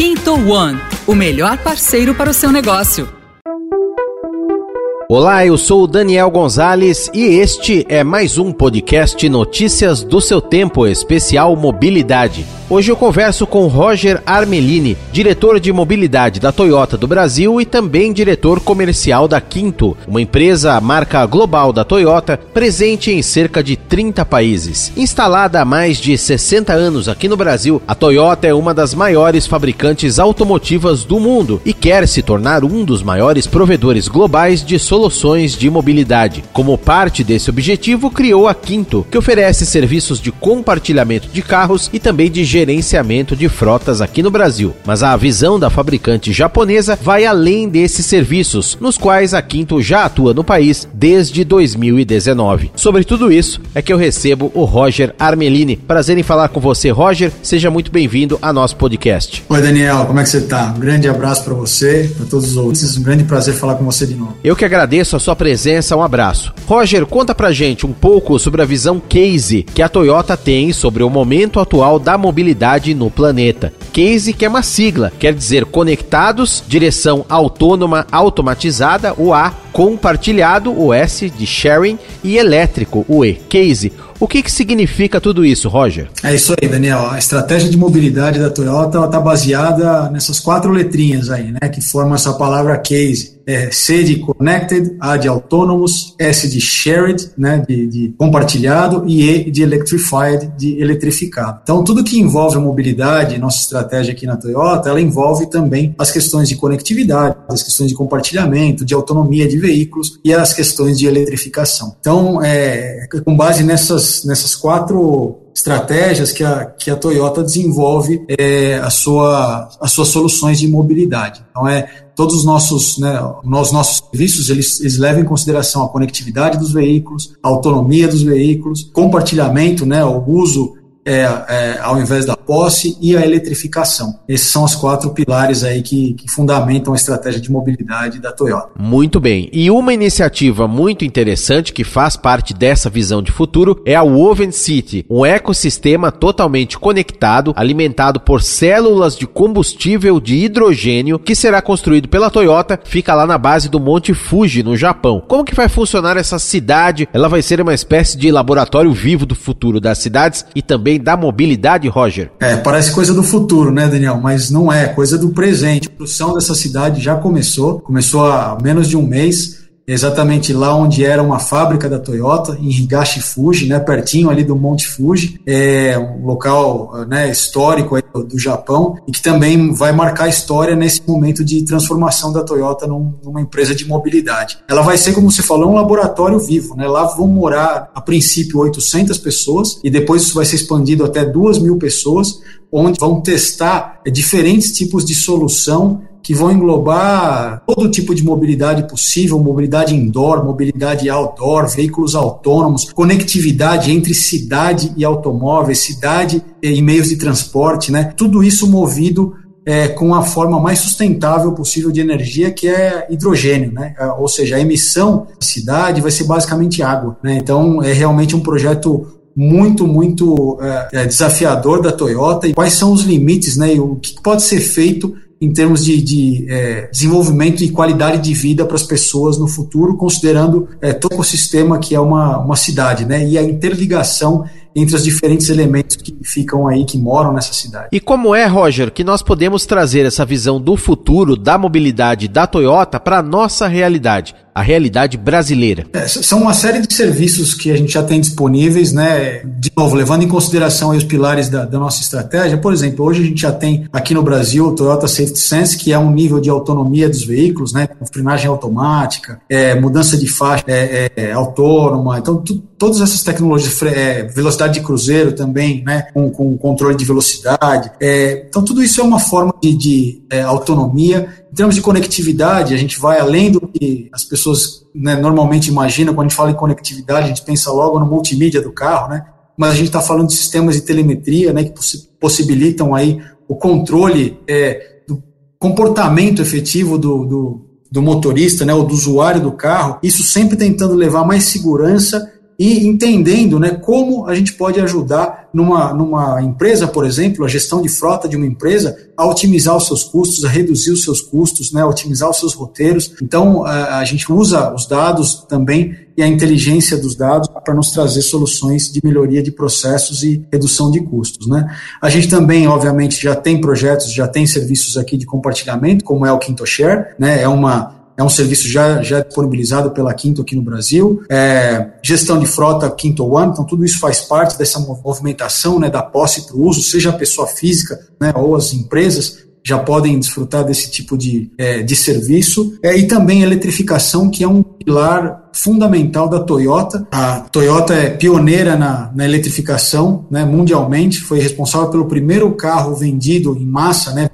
Quinto One, o melhor parceiro para o seu negócio. Olá, eu sou o Daniel Gonzalez e este é mais um podcast Notícias do seu Tempo Especial Mobilidade. Hoje eu converso com Roger Armelini, diretor de mobilidade da Toyota do Brasil e também diretor comercial da Quinto, uma empresa marca global da Toyota, presente em cerca de 30 países. Instalada há mais de 60 anos aqui no Brasil, a Toyota é uma das maiores fabricantes automotivas do mundo e quer se tornar um dos maiores provedores globais de soluções de mobilidade. Como parte desse objetivo, criou a Quinto, que oferece serviços de compartilhamento de carros e também de gerenciamento de frotas aqui no Brasil. Mas a visão da fabricante japonesa vai além desses serviços, nos quais a Quinto já atua no país desde 2019. Sobre tudo isso é que eu recebo o Roger Armelini. Prazer em falar com você, Roger. Seja muito bem-vindo ao nosso podcast. Oi, Daniel, como é que você está? Um grande abraço para você, para todos os ouvintes. Um grande prazer falar com você de novo. Eu que agradeço a sua presença. Um abraço. Roger, conta pra gente um pouco sobre a visão case que a Toyota tem sobre o momento atual da mobilidade mobilidade no planeta. CASE, que é uma sigla, quer dizer conectados, direção autônoma automatizada, o A, compartilhado, o S de sharing, e elétrico, o E. CASE. O que, que significa tudo isso, Roger? É isso aí, Daniel. A estratégia de mobilidade da Toyota está baseada nessas quatro letrinhas aí, né, que formam essa palavra case é, C de connected, A de autonomous, S de shared, né, de, de, compartilhado, e E de electrified, de eletrificado. Então, tudo que envolve a mobilidade, nossa estratégia aqui na Toyota, ela envolve também as questões de conectividade, as questões de compartilhamento, de autonomia de veículos e as questões de eletrificação. Então, é, com base nessas, nessas quatro estratégias que a, que a Toyota desenvolve é, a sua, as suas soluções de mobilidade. Então, é todos os nossos, né, os nossos serviços, eles, eles levam em consideração a conectividade dos veículos, a autonomia dos veículos, compartilhamento, né, o uso é, é, ao invés da posse e a eletrificação. Esses são os quatro pilares aí que, que, fundamentam a estratégia de mobilidade da Toyota. Muito bem. E uma iniciativa muito interessante que faz parte dessa visão de futuro é a Woven City, um ecossistema totalmente conectado, alimentado por células de combustível de hidrogênio que será construído pela Toyota, fica lá na base do Monte Fuji, no Japão. Como que vai funcionar essa cidade? Ela vai ser uma espécie de laboratório vivo do futuro das cidades e também também da mobilidade, Roger? É, parece coisa do futuro, né, Daniel? Mas não é, coisa do presente. A construção dessa cidade já começou, começou há menos de um mês exatamente lá onde era uma fábrica da Toyota, em Higashi Fuji, né, pertinho ali do Monte Fuji, é um local né, histórico do Japão e que também vai marcar a história nesse momento de transformação da Toyota num, numa empresa de mobilidade. Ela vai ser, como você falou, um laboratório vivo. Né? Lá vão morar, a princípio, 800 pessoas e depois isso vai ser expandido até 2 mil pessoas, onde vão testar diferentes tipos de solução que vão englobar todo tipo de mobilidade possível, mobilidade indoor, mobilidade outdoor, veículos autônomos, conectividade entre cidade e automóveis, cidade e meios de transporte, né? Tudo isso movido é, com a forma mais sustentável possível de energia, que é hidrogênio, né? É, ou seja, a emissão da cidade vai ser basicamente água, né? Então é realmente um projeto muito, muito é, é desafiador da Toyota e quais são os limites, né? E o que pode ser feito em termos de, de é, desenvolvimento e qualidade de vida para as pessoas no futuro, considerando é, todo o ecossistema que é uma, uma cidade, né? E a interligação entre os diferentes elementos que ficam aí, que moram nessa cidade. E como é, Roger, que nós podemos trazer essa visão do futuro da mobilidade da Toyota para a nossa realidade? a realidade brasileira? É, são uma série de serviços que a gente já tem disponíveis, né? De novo, levando em consideração os pilares da, da, nossa estratégia. Por exemplo, hoje a gente já tem aqui no Brasil o Toyota Safety Sense, que é um nível de autonomia dos veículos, né? Com frenagem automática, é, mudança de faixa é, é, autônoma. Então, todas essas tecnologias, é, velocidade de cruzeiro também, né? Com, com controle de velocidade. É, então, tudo isso é uma forma de, de é, autonomia em termos de conectividade, a gente vai além do que as pessoas né, normalmente imaginam. Quando a gente fala em conectividade, a gente pensa logo no multimídia do carro, né? Mas a gente está falando de sistemas de telemetria, né, que possibilitam aí o controle é, do comportamento efetivo do, do, do motorista, né, ou do usuário do carro. Isso sempre tentando levar mais segurança e entendendo né, como a gente pode ajudar numa, numa empresa, por exemplo, a gestão de frota de uma empresa, a otimizar os seus custos, a reduzir os seus custos, né, a otimizar os seus roteiros. Então, a, a gente usa os dados também e a inteligência dos dados para nos trazer soluções de melhoria de processos e redução de custos. Né? A gente também, obviamente, já tem projetos, já tem serviços aqui de compartilhamento, como é o QuintoShare, né? é uma é um serviço já, já disponibilizado pela Quinto aqui no Brasil. É, gestão de frota Quinto One, então tudo isso faz parte dessa movimentação né, da posse para o uso, seja a pessoa física né, ou as empresas já podem desfrutar desse tipo de, é, de serviço. É, e também eletrificação, que é um pilar fundamental da Toyota. A Toyota é pioneira na, na eletrificação né, mundialmente, foi responsável pelo primeiro carro vendido em massa, né,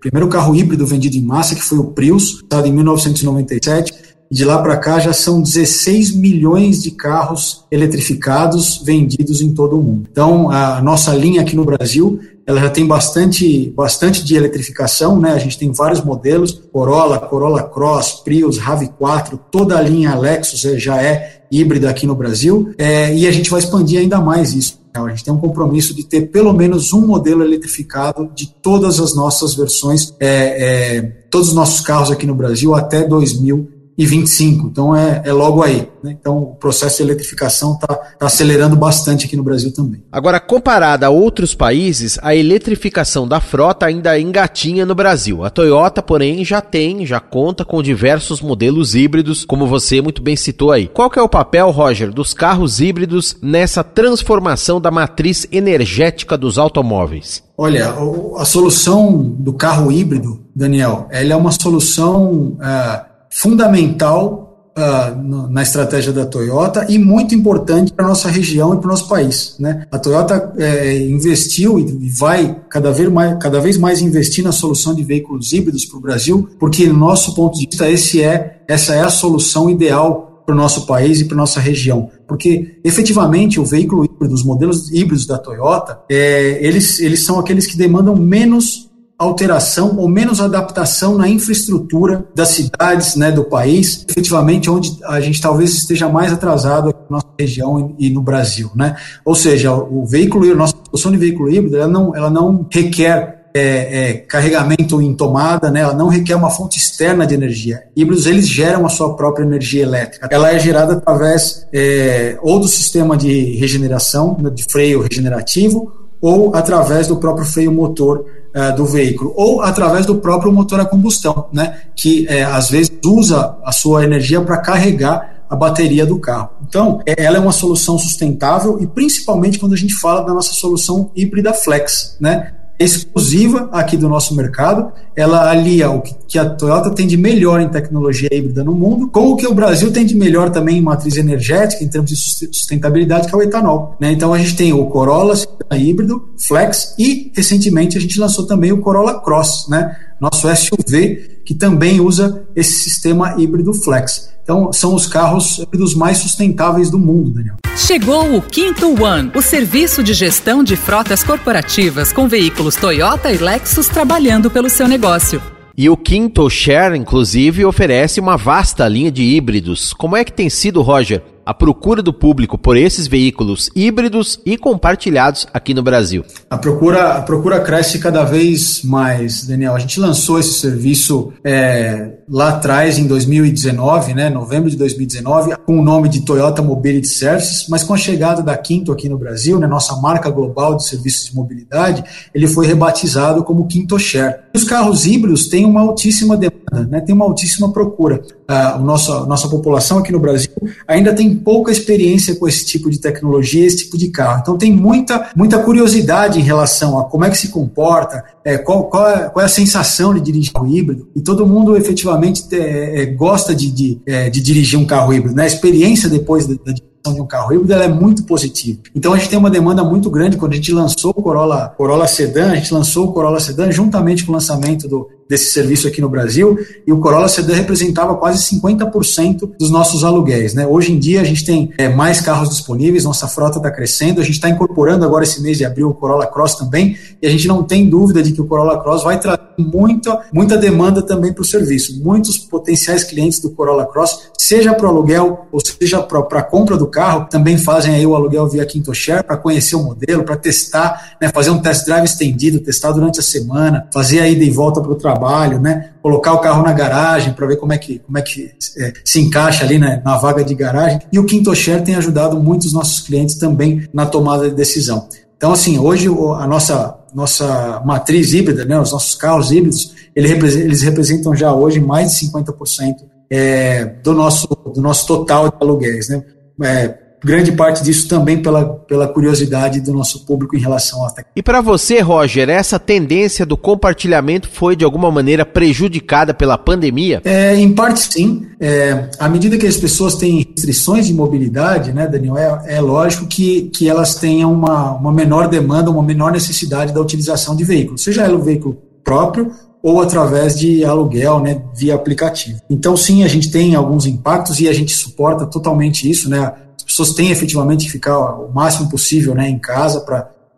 primeiro carro híbrido vendido em massa, que foi o Prius, em 1997. E de lá para cá já são 16 milhões de carros eletrificados vendidos em todo o mundo. Então, a nossa linha aqui no Brasil ela já tem bastante, bastante de eletrificação, né? A gente tem vários modelos, Corolla, Corolla Cross, Prius, RAV4, toda a linha Lexus é, já é híbrida aqui no Brasil, é, e a gente vai expandir ainda mais isso. A gente tem um compromisso de ter pelo menos um modelo eletrificado de todas as nossas versões, é, é, todos os nossos carros aqui no Brasil até 2000 e 25. Então é, é logo aí. Né? Então o processo de eletrificação está tá acelerando bastante aqui no Brasil também. Agora, comparada a outros países, a eletrificação da frota ainda engatinha no Brasil. A Toyota, porém, já tem, já conta com diversos modelos híbridos, como você muito bem citou aí. Qual que é o papel, Roger, dos carros híbridos nessa transformação da matriz energética dos automóveis? Olha, a solução do carro híbrido, Daniel, ela é uma solução. Uh, fundamental uh, na estratégia da Toyota e muito importante para a nossa região e para o nosso país. Né? A Toyota é, investiu e vai cada vez, mais, cada vez mais investir na solução de veículos híbridos para o Brasil, porque, no nosso ponto de vista, esse é, essa é a solução ideal para o nosso país e para nossa região. Porque, efetivamente, o veículo híbrido, os modelos híbridos da Toyota, é, eles, eles são aqueles que demandam menos alteração ou menos adaptação na infraestrutura das cidades, né, do país, efetivamente onde a gente talvez esteja mais atrasado na nossa região e no Brasil, né? Ou seja, o veículo, a nossa solução de veículo híbrido, ela não, ela não requer é, é, carregamento em tomada, né? ela não requer uma fonte externa de energia. Híbridos, eles geram a sua própria energia elétrica. Ela é gerada através é, ou do sistema de regeneração, né, de freio regenerativo, ou através do próprio freio motor uh, do veículo, ou através do próprio motor a combustão, né, que uh, às vezes usa a sua energia para carregar a bateria do carro. Então, é, ela é uma solução sustentável e principalmente quando a gente fala da nossa solução híbrida flex, né? Exclusiva aqui do nosso mercado. Ela alia o que a Toyota tem de melhor em tecnologia híbrida no mundo, com o que o Brasil tem de melhor também em matriz energética, em termos de sustentabilidade, que é o etanol. Né? Então a gente tem o Corolla híbrido, Flex, e recentemente a gente lançou também o Corolla Cross, né? nosso SUV, que também usa esse sistema híbrido Flex. Então, são os carros dos mais sustentáveis do mundo, Daniel. Chegou o Quinto One, o serviço de gestão de frotas corporativas com veículos Toyota e Lexus trabalhando pelo seu negócio. E o Quinto Share, inclusive, oferece uma vasta linha de híbridos. Como é que tem sido, Roger, a procura do público por esses veículos híbridos e compartilhados aqui no Brasil? A procura, a procura cresce cada vez mais, Daniel. A gente lançou esse serviço é, lá atrás, em 2019, né, novembro de 2019, com o nome de Toyota Mobility Services, mas com a chegada da Quinto aqui no Brasil, né, nossa marca global de serviços de mobilidade, ele foi rebatizado como Quinto Share. Os carros híbridos têm uma altíssima demanda, né, tem uma altíssima procura. A nossa, a nossa população aqui no Brasil ainda tem pouca experiência com esse tipo de tecnologia, esse tipo de carro. Então tem muita, muita curiosidade em relação a como é que se comporta, é, qual, qual, é, qual é a sensação de dirigir um híbrido. E todo mundo efetivamente é, é, gosta de, de, é, de, dirigir um carro híbrido. Né? A experiência depois da, da de um carro híbrido ela é muito positiva. Então a gente tem uma demanda muito grande quando a gente lançou o Corolla, Corolla Sedan, a gente lançou o Corolla Sedan juntamente com o lançamento do, desse serviço aqui no Brasil, e o Corolla Sedan representava quase 50% dos nossos aluguéis. Né? Hoje em dia a gente tem é, mais carros disponíveis, nossa frota está crescendo, a gente está incorporando agora esse mês de abril o Corolla Cross também, e a gente não tem dúvida de que o Corolla Cross vai trazer muita, muita demanda também para o serviço. Muitos potenciais clientes do Corolla Cross, seja para o aluguel ou seja para a compra do carro também fazem aí o aluguel via Quinto Share para conhecer o modelo, para testar, né, fazer um test drive estendido, testar durante a semana, fazer a ida e volta para o trabalho, né, colocar o carro na garagem para ver como é que, como é que é, se encaixa ali né, na vaga de garagem. E o Quinto Share tem ajudado muitos nossos clientes também na tomada de decisão. Então, assim, hoje a nossa, nossa matriz híbrida, né, os nossos carros híbridos, eles representam já hoje mais de 50% é, do, nosso, do nosso total de aluguéis. Né? É, grande parte disso também pela, pela curiosidade do nosso público em relação à tecnologia. E para você, Roger, essa tendência do compartilhamento foi de alguma maneira prejudicada pela pandemia? É, em parte sim. É, à medida que as pessoas têm restrições de mobilidade, né, Daniel, é, é lógico que, que elas tenham uma, uma menor demanda, uma menor necessidade da utilização de veículos, seja ela o veículo próprio ou através de aluguel, né, via aplicativo. Então, sim, a gente tem alguns impactos e a gente suporta totalmente isso, né? As pessoas têm efetivamente que ficar o máximo possível, né, em casa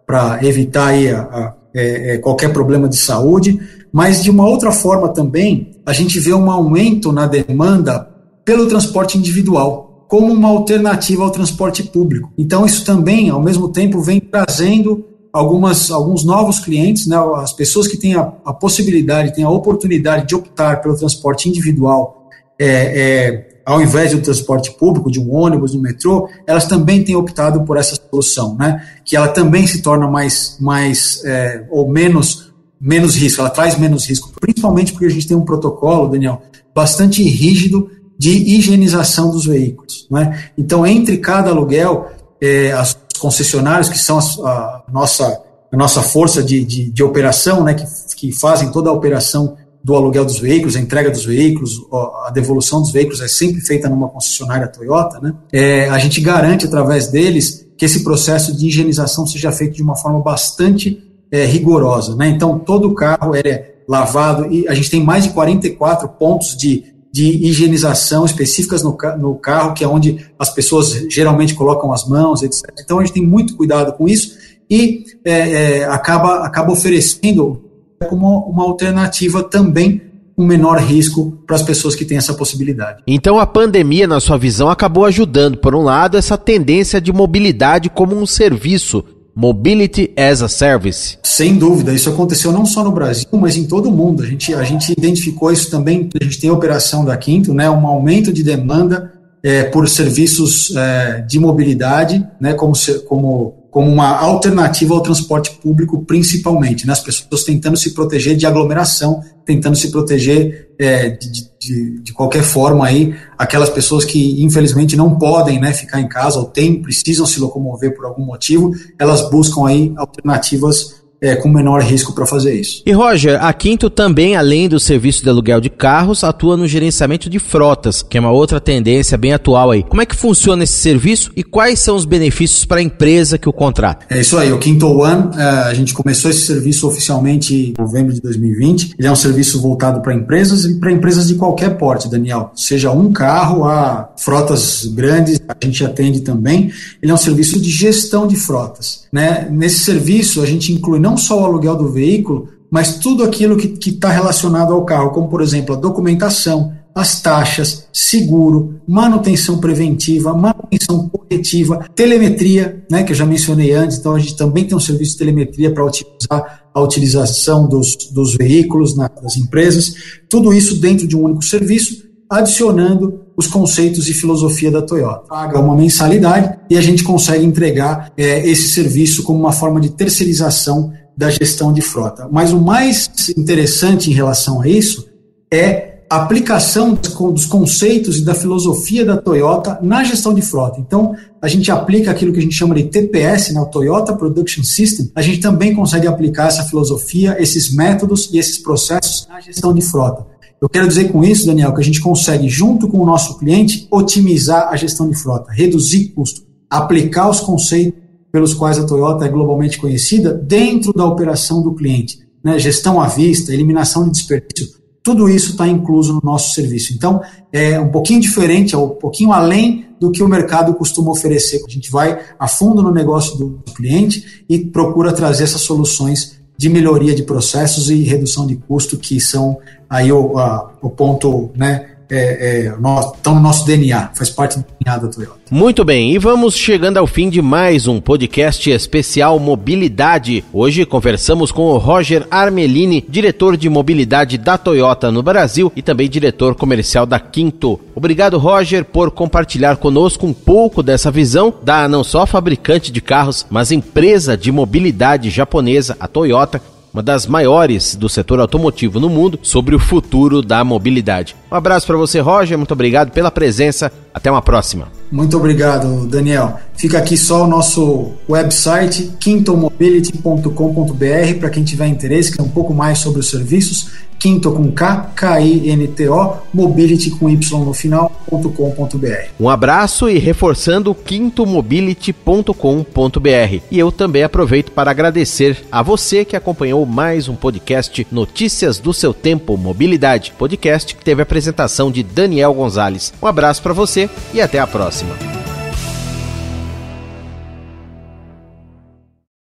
para evitar aí a, a, é, é, qualquer problema de saúde. Mas de uma outra forma também, a gente vê um aumento na demanda pelo transporte individual como uma alternativa ao transporte público. Então, isso também, ao mesmo tempo, vem trazendo algumas, alguns novos clientes, né, as pessoas que têm a, a possibilidade, têm a oportunidade de optar pelo transporte individual, é, é, ao invés do transporte público, de um ônibus, do metrô, elas também têm optado por essa solução, né, que ela também se torna mais, mais é, ou menos, menos risco, ela traz menos risco, principalmente porque a gente tem um protocolo, Daniel, bastante rígido de higienização dos veículos. Né? Então, entre cada aluguel, é, as concessionários, que são a, a nossa, a nossa força de, de, de, operação, né, que, que fazem toda a operação do aluguel dos veículos, a entrega dos veículos, a devolução dos veículos é sempre feita numa concessionária Toyota, né? É, a gente garante através deles que esse processo de higienização seja feito de uma forma bastante é, rigorosa, né? Então todo o carro é lavado e a gente tem mais de 44 pontos de de higienização específicas no, no carro, que é onde as pessoas geralmente colocam as mãos, etc. Então a gente tem muito cuidado com isso e é, é, acaba, acaba oferecendo como uma alternativa também um menor risco para as pessoas que têm essa possibilidade. Então a pandemia, na sua visão, acabou ajudando, por um lado, essa tendência de mobilidade como um serviço Mobility as a Service. Sem dúvida, isso aconteceu não só no Brasil, mas em todo o mundo. A gente, a gente identificou isso também, a gente tem a operação da Quinto, né, um aumento de demanda é, por serviços é, de mobilidade, né, como, como como uma alternativa ao transporte público, principalmente, né? as pessoas tentando se proteger de aglomeração, tentando se proteger é, de, de, de, qualquer forma aí, aquelas pessoas que infelizmente não podem né, ficar em casa ou tem, precisam se locomover por algum motivo, elas buscam aí alternativas é, com menor risco para fazer isso. E Roger, a Quinto também, além do serviço de aluguel de carros, atua no gerenciamento de frotas, que é uma outra tendência bem atual aí. Como é que funciona esse serviço e quais são os benefícios para a empresa que o contrata? É isso aí, o Quinto One, é, a gente começou esse serviço oficialmente em novembro de 2020. Ele é um serviço voltado para empresas e para empresas de qualquer porte, Daniel. Seja um carro a frotas grandes, a gente atende também. Ele é um serviço de gestão de frotas. Né? Nesse serviço, a gente inclui não só o aluguel do veículo, mas tudo aquilo que está relacionado ao carro, como, por exemplo, a documentação, as taxas, seguro, manutenção preventiva, manutenção corretiva, telemetria, né, que eu já mencionei antes, então a gente também tem um serviço de telemetria para otimizar a utilização dos, dos veículos nas empresas, tudo isso dentro de um único serviço, adicionando os conceitos e filosofia da Toyota. Paga uma mensalidade e a gente consegue entregar é, esse serviço como uma forma de terceirização da gestão de frota. Mas o mais interessante em relação a isso é a aplicação dos conceitos e da filosofia da Toyota na gestão de frota. Então, a gente aplica aquilo que a gente chama de TPS, né, o Toyota Production System, a gente também consegue aplicar essa filosofia, esses métodos e esses processos na gestão de frota. Eu quero dizer com isso, Daniel, que a gente consegue, junto com o nosso cliente, otimizar a gestão de frota, reduzir custo, aplicar os conceitos pelos quais a Toyota é globalmente conhecida dentro da operação do cliente. Né? Gestão à vista, eliminação de desperdício, tudo isso está incluso no nosso serviço. Então, é um pouquinho diferente, é um pouquinho além do que o mercado costuma oferecer. A gente vai a fundo no negócio do cliente e procura trazer essas soluções de melhoria de processos e redução de custo, que são aí o, a, o ponto né, é, é, no nosso DNA, faz parte do DNA da Toyota. Muito bem, e vamos chegando ao fim de mais um podcast especial Mobilidade. Hoje conversamos com o Roger Armelini, diretor de mobilidade da Toyota no Brasil e também diretor comercial da Quinto. Obrigado, Roger, por compartilhar conosco um pouco dessa visão da não só fabricante de carros, mas empresa de mobilidade japonesa, a Toyota, uma das maiores do setor automotivo no mundo, sobre o futuro da mobilidade. Um abraço para você, Roger. Muito obrigado pela presença. Até uma próxima. Muito obrigado, Daniel. Fica aqui só o nosso website, quintomobility.com.br, para quem tiver interesse, que é um pouco mais sobre os serviços. Quinto com K, K-I-N-T-O, mobility com Y no final, .com.br. Um abraço e reforçando quintomobility.com.br. E eu também aproveito para agradecer a você que acompanhou mais um podcast Notícias do seu Tempo Mobilidade, podcast que teve a apresentação de Daniel Gonzalez. Um abraço para você e até a próxima.